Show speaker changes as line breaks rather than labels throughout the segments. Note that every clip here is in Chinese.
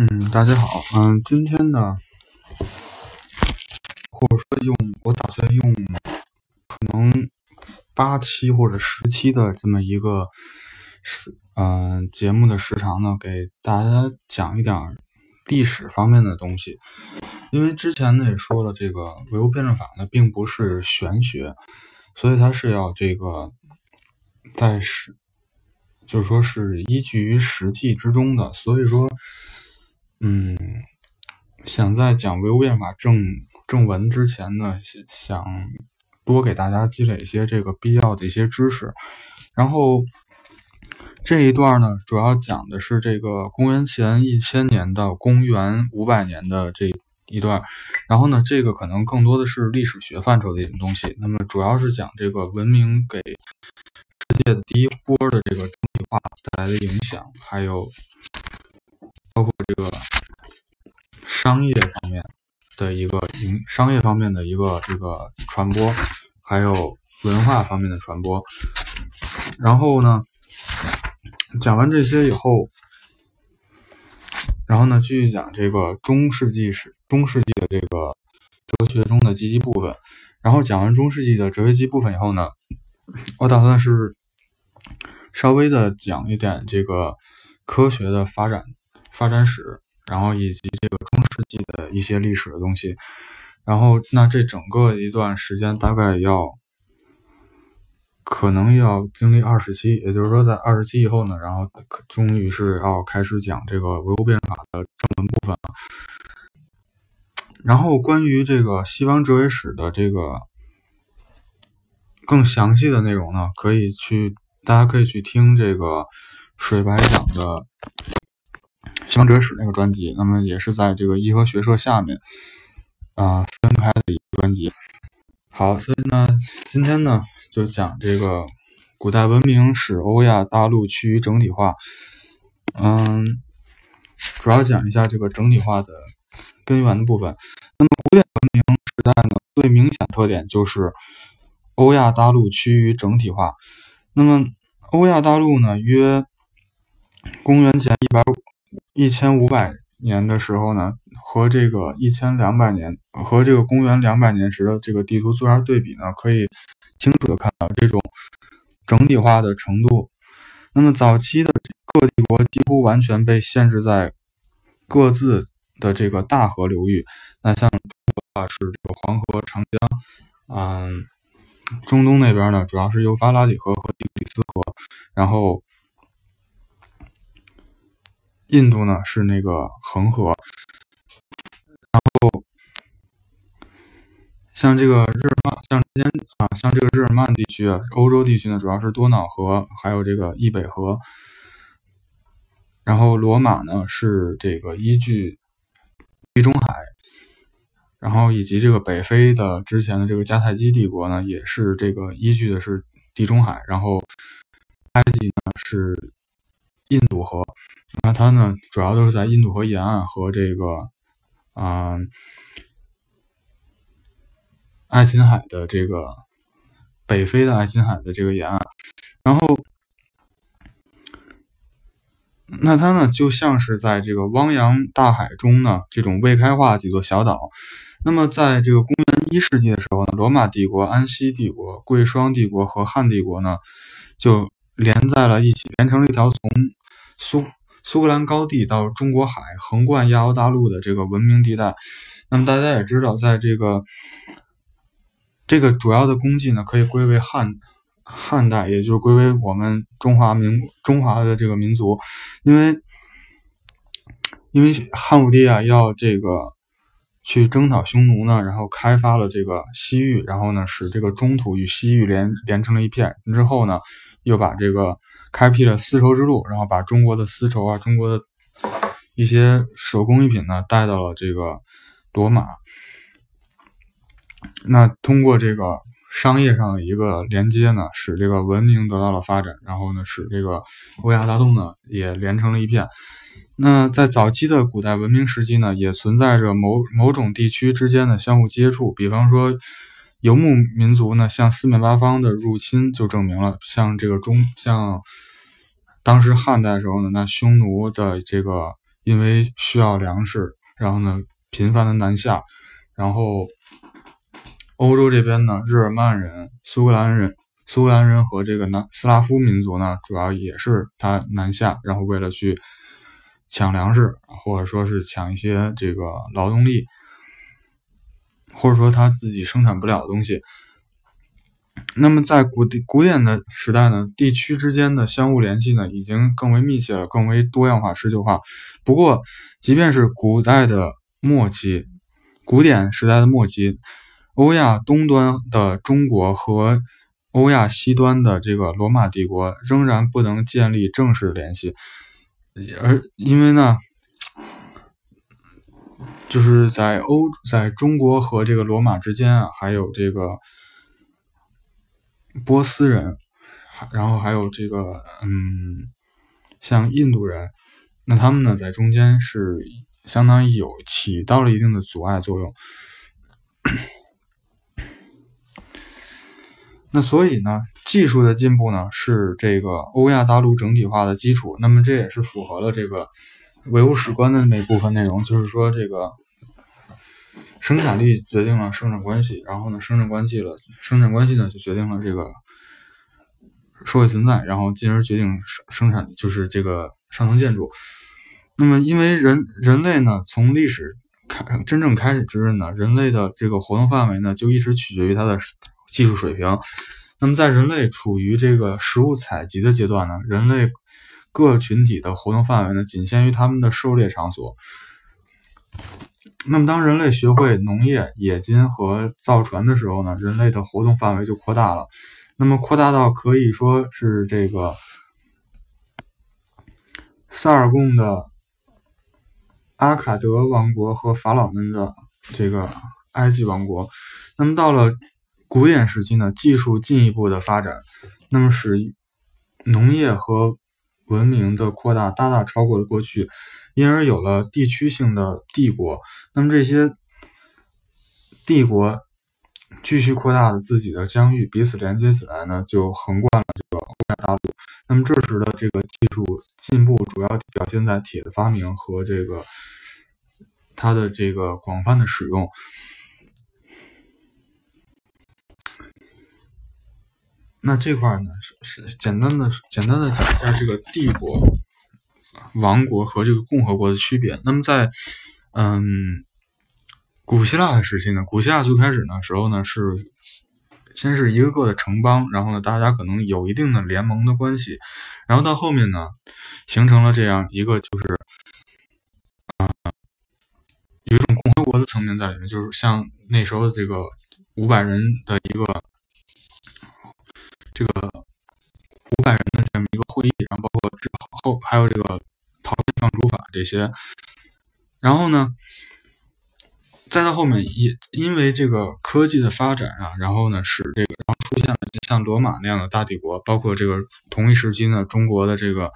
嗯，大家好，嗯，今天呢，或者说用我打算用可能八期或者十期的这么一个时，嗯，节目的时长呢，给大家讲一点历史方面的东西。因为之前呢也说了，这个唯物辩证法呢并不是玄学，所以它是要这个在实，就是说是依据于实际之中的，所以说。嗯，想在讲唯物辩法正正文之前呢，想多给大家积累一些这个必要的一些知识。然后这一段呢，主要讲的是这个公元前一千年到公元五百年的这一段。然后呢，这个可能更多的是历史学范畴的一种东西。那么主要是讲这个文明给世界第一波的这个整体化带来的影响，还有。这个商业方面的一个营，商业方面的一个这个传播，还有文化方面的传播。然后呢，讲完这些以后，然后呢，继续讲这个中世纪史，中世纪的这个哲学中的积极部分。然后讲完中世纪的哲学积极部分以后呢，我打算是稍微的讲一点这个科学的发展。发展史，然后以及这个中世纪的一些历史的东西，然后那这整个一段时间大概要，可能要经历二十期，也就是说在二十期以后呢，然后终于是要开始讲这个唯物辩证法的正文部分了。然后关于这个西方哲学史的这个更详细的内容呢，可以去大家可以去听这个水白讲的。西方哲学史那个专辑，那么也是在这个颐和学社下面啊分开的一个专辑。好，所以呢，今天呢就讲这个古代文明使欧亚大陆趋于整体化。嗯，主要讲一下这个整体化的根源的部分。那么古典文明时代呢，最明显特点就是欧亚大陆趋于整体化。那么欧亚大陆呢，约公元前一百五。一千五百年的时候呢，和这个一千两百年和这个公元两百年时的这个地图做下对比呢，可以清楚的看到这种整体化的程度。那么早期的各帝国几乎完全被限制在各自的这个大河流域。那像中国啊是这个黄河、长江，嗯，中东那边呢，主要是幼发拉底河和底格里斯河，然后。印度呢是那个恒河，然后像这个日耳曼，像之前啊，像这个日耳曼地区，欧洲地区呢主要是多瑙河，还有这个易北河，然后罗马呢是这个依据地中海，然后以及这个北非的之前的这个迦太基帝国呢也是这个依据的是地中海，然后埃及呢是印度河。那它呢，主要都是在印度河沿岸和这个啊爱琴海的这个北非的爱琴海的这个沿岸，然后那它呢就像是在这个汪洋大海中呢这种未开化几座小岛。那么在这个公元一世纪的时候呢，罗马帝国、安息帝国、贵霜帝国和汉帝国呢就连在了一起，连成了一条从苏。苏格兰高地到中国海，横贯亚欧大陆的这个文明地带。那么大家也知道，在这个这个主要的功绩呢，可以归为汉汉代，也就是归为我们中华民中华的这个民族。因为因为汉武帝啊，要这个去征讨匈奴呢，然后开发了这个西域，然后呢，使这个中土与西域连连成了一片。之后呢，又把这个。开辟了丝绸之路，然后把中国的丝绸啊，中国的一些手工艺品呢带到了这个罗马。那通过这个商业上的一个连接呢，使这个文明得到了发展，然后呢，使这个欧亚大陆呢也连成了一片。那在早期的古代文明时期呢，也存在着某某种地区之间的相互接触，比方说。游牧民族呢，向四面八方的入侵，就证明了像这个中，像当时汉代的时候呢，那匈奴的这个因为需要粮食，然后呢频繁的南下，然后欧洲这边呢，日耳曼人、苏格兰人、苏格兰人和这个南斯拉夫民族呢，主要也是他南下，然后为了去抢粮食，或者说是抢一些这个劳动力，或者说他自己生产不了的东西。那么在古典古典的时代呢，地区之间的相互联系呢，已经更为密切了，更为多样化、持久化。不过，即便是古代的末期，古典时代的末期，欧亚东端的中国和欧亚西端的这个罗马帝国仍然不能建立正式联系，而因为呢，就是在欧在中国和这个罗马之间啊，还有这个。波斯人，然后还有这个，嗯，像印度人，那他们呢，在中间是相当于有起到了一定的阻碍作用。那所以呢，技术的进步呢，是这个欧亚大陆整体化的基础。那么这也是符合了这个唯物史观的那部分内容，就是说这个生产力决定了生产关系，然后呢，生产关系了，生产关系呢就决定了这个。社会存在，然后进而决定生生产，就是这个上层建筑。那么，因为人人类呢，从历史开真正开始之日呢，人类的这个活动范围呢，就一直取决于它的技术水平。那么，在人类处于这个食物采集的阶段呢，人类各群体的活动范围呢，仅限于他们的狩猎场所。那么，当人类学会农业、冶金和造船的时候呢，人类的活动范围就扩大了。那么扩大到可以说是这个萨尔贡的阿卡德王国和法老们的这个埃及王国。那么到了古典时期呢，技术进一步的发展，那么使农业和文明的扩大大大超过了过去，因而有了地区性的帝国。那么这些帝国。继续扩大了自己的疆域，彼此连接起来呢，就横贯了这个欧亚大陆。那么这时的这个技术进步，主要表现在铁的发明和这个它的这个广泛的使用。那这块呢，是是简单的简单的讲一下这个帝国、王国和这个共和国的区别。那么在嗯。古希腊的时期呢，古希腊最开始呢时候呢是先是一个个的城邦，然后呢大家可能有一定的联盟的关系，然后到后面呢形成了这样一个就是啊有一种共和国的层面在里面，就是像那时候的这个五百人的一个这个五百人的这么一个会议，然后包括之后还有这个讨论放逐法这些，然后呢。再到后面，也因为这个科技的发展啊，然后呢，使这个然后出现了像罗马那样的大帝国，包括这个同一时期呢，中国的这个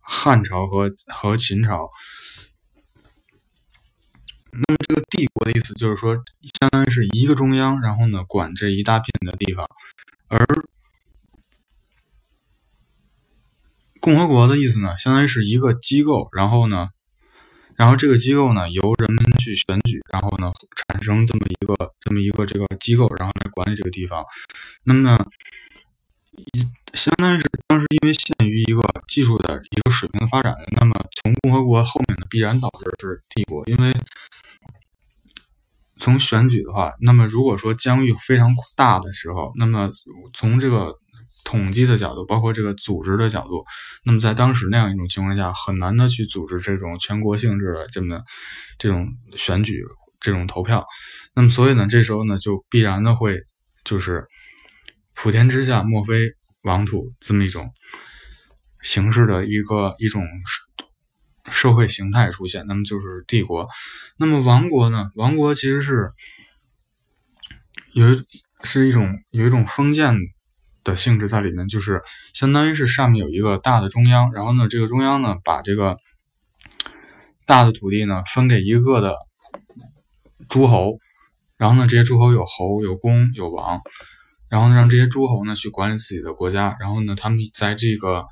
汉朝和和秦朝。那么这个帝国的意思就是说，相当于是一个中央，然后呢管这一大片的地方，而共和国的意思呢，相当于是一个机构，然后呢。然后这个机构呢，由人们去选举，然后呢，产生这么一个这么一个这个机构，然后来管理这个地方。那么，一相当于是当时因为限于一个技术的一个水平的发展，那么从共和国后面呢，必然导致是帝国。因为从选举的话，那么如果说疆域非常大的时候，那么从这个。统计的角度，包括这个组织的角度，那么在当时那样一种情况下，很难的去组织这种全国性质的这么这种选举、这种投票。那么所以呢，这时候呢，就必然的会就是普天之下莫非王土这么一种形式的一个一种社会形态出现。那么就是帝国。那么王国呢？王国其实是有是一种有一种封建。的性质在里面，就是相当于是上面有一个大的中央，然后呢，这个中央呢把这个大的土地呢分给一个的诸侯，然后呢，这些诸侯有侯、有公、有王，然后呢，让这些诸侯呢去管理自己的国家，然后呢，他们在这个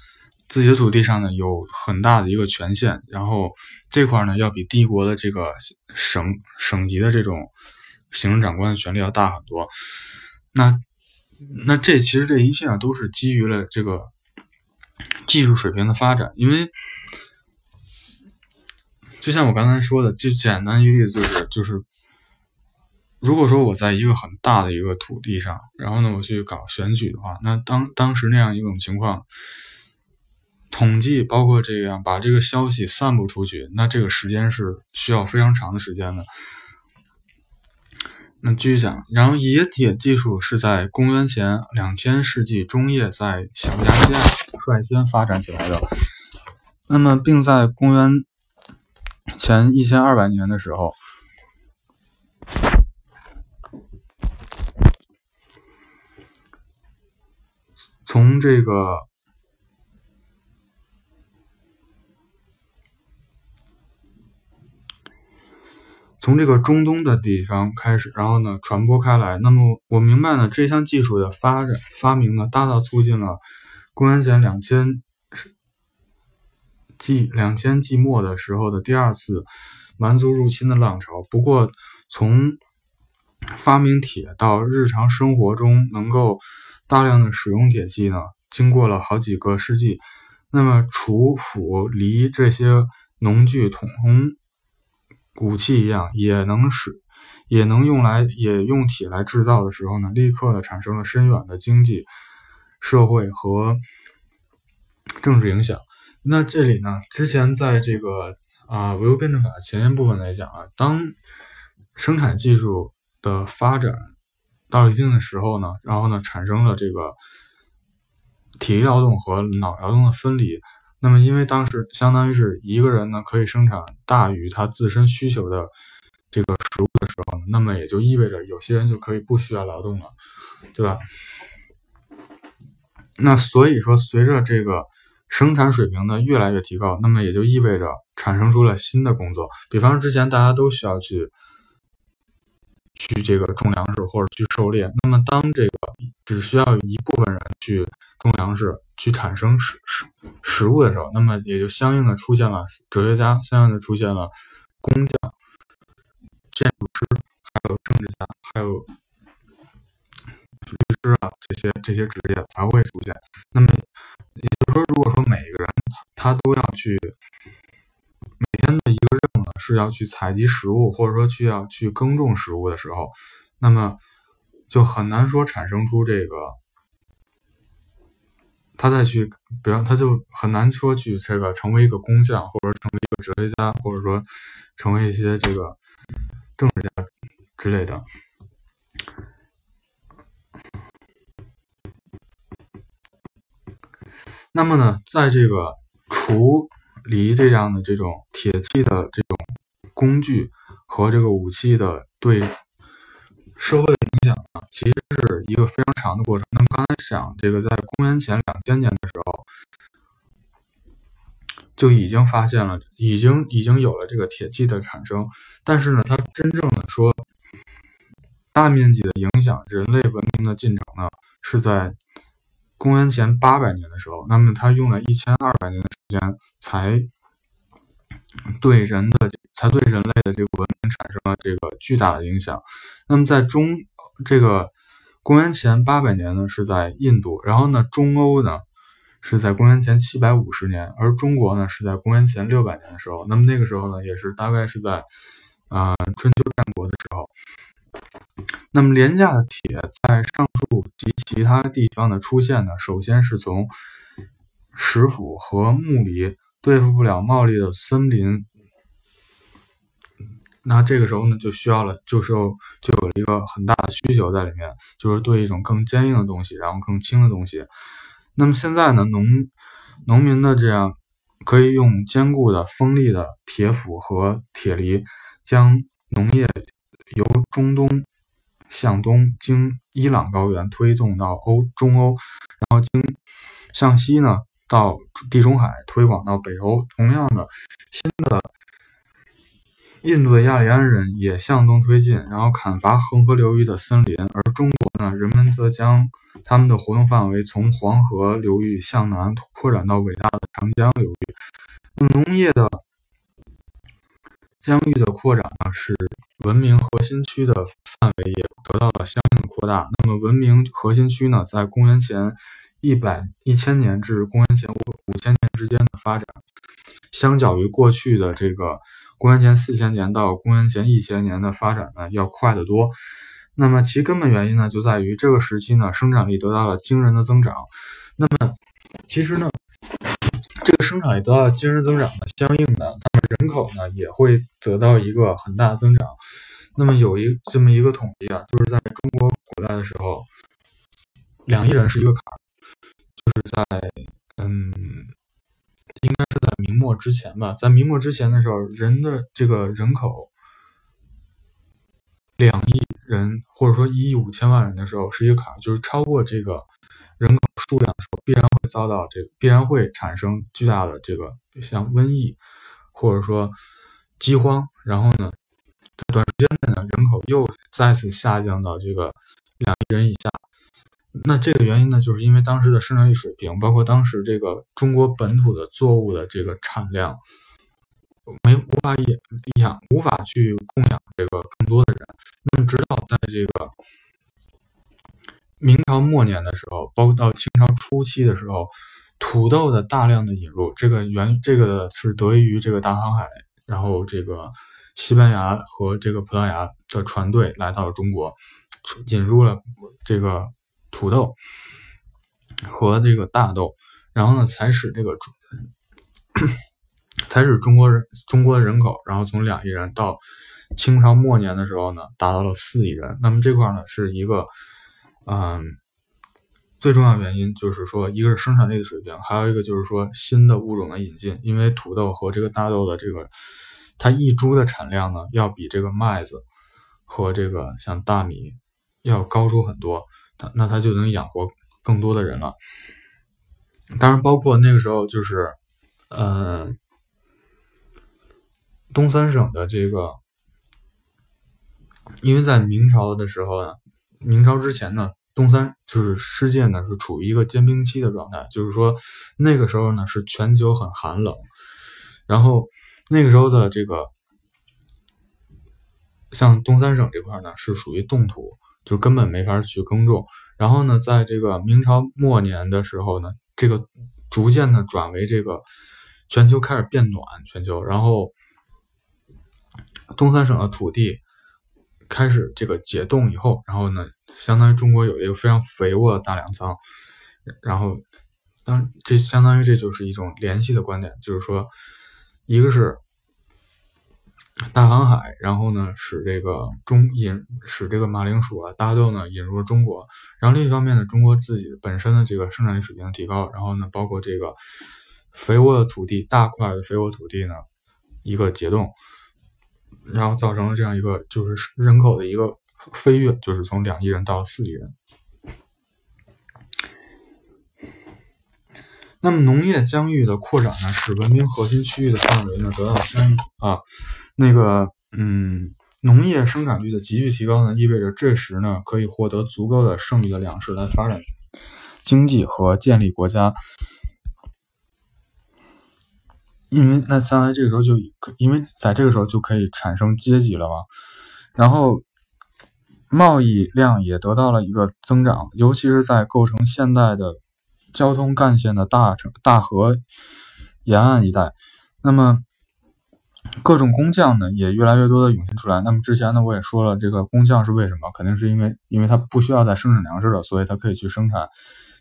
自己的土地上呢有很大的一个权限，然后这块呢要比帝国的这个省省级的这种行政长官的权力要大很多。那那这其实这一切啊都是基于了这个技术水平的发展，因为就像我刚才说的，最简单一个例子就是就是。如果说我在一个很大的一个土地上，然后呢，我去搞选举的话，那当当时那样一种情况，统计包括这样把这个消息散布出去，那这个时间是需要非常长的时间的。那继续讲，然后冶铁技术是在公元前两千世纪中叶在小亚细亚率先发展起来的，那么并在公元前一千二百年的时候。从这个，从这个中东的地方开始，然后呢传播开来。那么我明白呢，这项技术的发展发明呢，大大促进了公元前两千纪两千纪末的时候的第二次蛮族入侵的浪潮。不过，从发明铁到日常生活中能够。大量的使用铁器呢，经过了好几个世纪。那么，锄、斧、犁这些农具，同骨器一样，也能使，也能用来，也用铁来制造的时候呢，立刻的产生了深远的经济、社会和政治影响。那这里呢，之前在这个啊唯物辩证法前言部分来讲啊，当生产技术的发展。到一定的时候呢，然后呢，产生了这个体力劳动和脑劳动的分离。那么，因为当时相当于是一个人呢，可以生产大于他自身需求的这个食物的时候呢，那么也就意味着有些人就可以不需要劳动了，对吧？那所以说，随着这个生产水平的越来越提高，那么也就意味着产生出了新的工作。比方说，之前大家都需要去。去这个种粮食或者去狩猎，那么当这个只需要一部分人去种粮食，去产生食食食物的时候，那么也就相应的出现了哲学家，相应的出现了工匠、建筑师，还有政治家，还有律师啊这些这些职业才会出现。那么也就是说，如果说每个人他都要去。是要去采集食物，或者说去要去耕种食物的时候，那么就很难说产生出这个，他再去，比方他就很难说去这个成为一个工匠，或者成为一个哲学家，或者说成为一些这个政治家之类的。那么呢，在这个除离这样的这种铁器的这种工具和这个武器的对社会的影响呢，其实是一个非常长的过程。那么刚才讲这个，在公元前两千年的时候，就已经发现了，已经已经有了这个铁器的产生。但是呢，它真正的说大面积的影响人类文明的进程呢，是在。公元前八百年的时候，那么他用了一千二百年的时间，才对人的才对人类的这个文明产生了这个巨大的影响。那么在中这个公元前八百年呢，是在印度，然后呢，中欧呢是在公元前七百五十年，而中国呢是在公元前六百年的时候。那么那个时候呢，也是大概是在啊春秋战国的时候。那么廉价的铁在上述及其他地方的出现呢，首先是从石斧和木犁对付不了茂密的森林，那这个时候呢，就需要了，就是就有了一个很大的需求在里面，就是对一种更坚硬的东西，然后更轻的东西。那么现在呢，农农民的这样可以用坚固的锋利的铁斧和铁犁，将农业由中东。向东经伊朗高原推动到欧中欧，然后经向西呢到地中海推广到北欧。同样的，新的印度的亚利安人也向东推进，然后砍伐恒河流域的森林，而中国呢，人们则将他们的活动范围从黄河流域向南扩展到伟大的长江流域。农业的疆域的扩展呢，使文明核心区的范围也得到了相应的扩大。那么文明核心区呢，在公元前一百一千年至公元前五五千年之间的发展，相较于过去的这个公元前四千年到公元前一千年的发展呢，要快得多。那么其根本原因呢，就在于这个时期呢，生产力得到了惊人的增长。那么其实呢，这个生产力得到惊人增长呢，相应的，那么人口呢也会得到一个很大的增长。那么有一这么一个统计啊，就是在中国古代的时候，两亿人是一个坎儿，就，是在明末之前吧，在明末之前的时候，人的这个人口两亿。人或者说一亿五千万人的时候是一个坎，就是超过这个人口数量的时候，必然会遭到这必然会产生巨大的这个像瘟疫或者说饥荒，然后呢，在短时间内呢，人口又再次下降到这个两亿人以下。那这个原因呢，就是因为当时的生产力水平，包括当时这个中国本土的作物的这个产量。没无法养养，无法去供养这个更多的人。那么，直到在这个明朝末年的时候，包括到清朝初期的时候，土豆的大量的引入，这个原这个是得益于这个大航海，然后这个西班牙和这个葡萄牙的船队来到了中国，引入了这个土豆和这个大豆，然后呢，才使这个。才使中国人中国的人口，然后从两亿人到清朝末年的时候呢，达到了四亿人。那么这块呢，是一个嗯最重要原因，就是说一个是生产力的水平，还有一个就是说新的物种的引进。因为土豆和这个大豆的这个它一株的产量呢，要比这个麦子和这个像大米要高出很多，那他就能养活更多的人了。当然，包括那个时候就是嗯。东三省的这个，因为在明朝的时候呢，明朝之前呢，东三就是世界呢是处于一个坚冰期的状态，就是说那个时候呢是全球很寒冷，然后那个时候的这个像东三省这块呢是属于冻土，就根本没法去耕种。然后呢，在这个明朝末年的时候呢，这个逐渐的转为这个全球开始变暖，全球然后。东三省的土地开始这个解冻以后，然后呢，相当于中国有一个非常肥沃的大粮仓，然后当这相当于这就是一种联系的观点，就是说，一个是大航海，然后呢使这个中引使这个马铃薯啊、大豆呢引入了中国，然后另一方面呢，中国自己本身的这个生产力水平的提高，然后呢，包括这个肥沃的土地、大块的肥沃土地呢一个解冻。然后造成了这样一个就是人口的一个飞跃，就是从两亿人到了四亿人。那么农业疆域的扩展呢，使文明核心区域的范围呢得到相啊那个嗯农业生产率的急剧提高呢，意味着这时呢可以获得足够的剩余的粮食来发展经济和建立国家。因为那相当于这个时候就可，因为在这个时候就可以产生阶级了嘛，然后贸易量也得到了一个增长，尤其是在构成现代的交通干线的大城大河沿岸一带，那么各种工匠呢也越来越多的涌现出来。那么之前呢我也说了，这个工匠是为什么？肯定是因为因为他不需要再生产粮食了，所以他可以去生产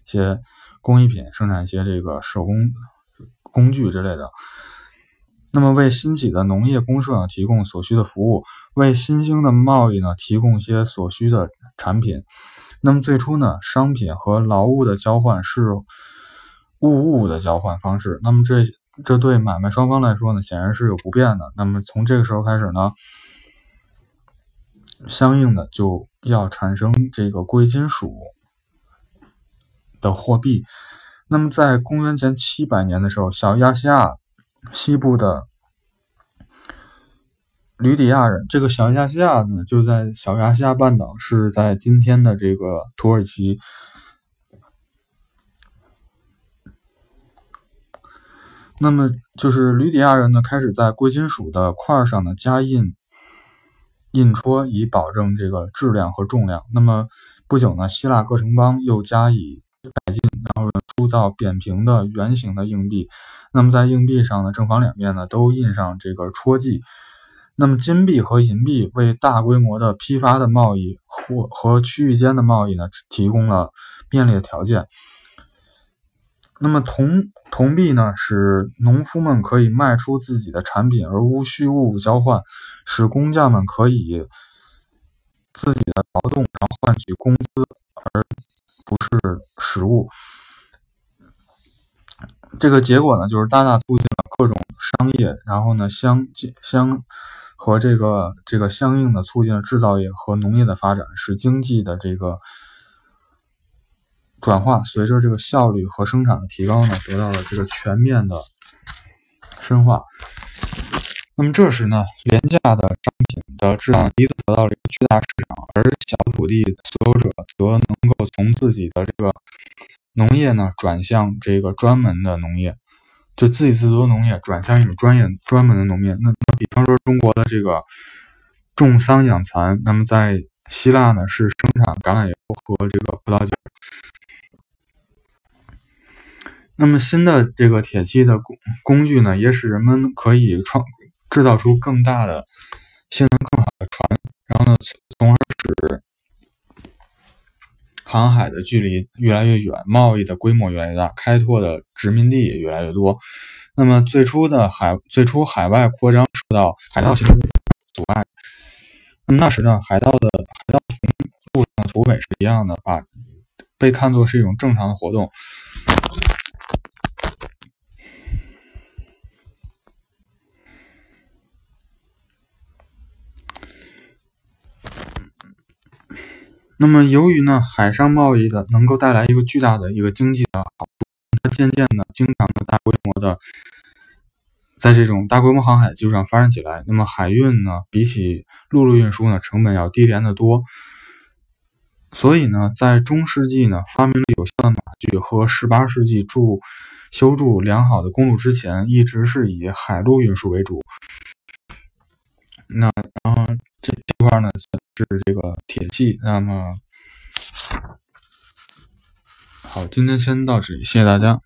一些工艺品，生产一些这个手工工具之类的。那么，为新起的农业公社呢提供所需的服务，为新兴的贸易呢提供一些所需的产品。那么最初呢，商品和劳务的交换是物物的交换方式。那么这这对买卖双方来说呢，显然是有不便的。那么从这个时候开始呢，相应的就要产生这个贵金属的货币。那么在公元前七百年的时候，小亚细亚。西部的吕底亚人，这个小亚细亚呢，就在小亚细亚半岛，是在今天的这个土耳其那么就是吕底亚人呢，开始在贵金属的块上呢加印印戳，以保证这个质量和重量。那么不久呢，希腊各城邦又加以改进，然后铸造扁平的圆形的硬币。那么在硬币上呢，正反两面呢都印上这个戳记。那么金币和银币为大规模的批发的贸易或和区域间的贸易呢提供了便利的条件。那么铜铜币呢，使农夫们可以卖出自己的产品而无需物物交换，使工匠们可以自己的劳动然后换取工资而不是实物。这个结果呢，就是大大促进了各种商业，然后呢相相和这个这个相应的促进了制造业和农业的发展，使经济的这个。转化随着这个效率和生产的提高呢，得到了这个全面的深化。那么这时呢，廉价的商品的质量低，得到了一个巨大市场，而小土地所有者则能够从自己的这个农业呢转向这个专门的农业，就自给自足农业转向一种专业专门的农业。那那比方说中国的这个种桑养蚕，那么在希腊呢是生产橄榄油和这个葡萄酒。那么新的这个铁器的工工具呢，也使人们可以创制造出更大的、性能更好的船，然后呢，从而使航海的距离越来越远，贸易的规模越来越大，开拓的殖民地也越来越多。那么最初的海最初海外扩张受到海盗行为阻碍。那时呢，海盗的海盗同路上土匪是一样的，把被看作是一种正常的活动。那么，由于呢，海上贸易的能够带来一个巨大的一个经济的好处，它渐渐的、经常的、大规模的，在这种大规模航海基础上发展起来。那么，海运呢，比起陆路运输呢，成本要低廉得多。所以呢，在中世纪呢，发明了有效的马具和18世纪筑修筑良好的公路之前，一直是以海路运输为主。那然后这这块呢是这个铁器，那么好，今天先到这里，谢谢大家。